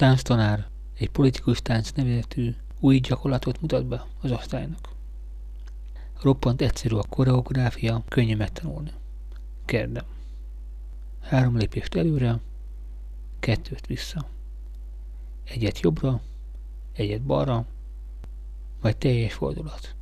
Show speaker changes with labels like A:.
A: tánctanár egy politikus tánc nevezetű új gyakorlatot mutat be az osztálynak. Roppant egyszerű a koreográfia, könnyű megtanulni. Kérdem. Három lépést előre, kettőt vissza. Egyet jobbra, egyet balra, majd teljes fordulat.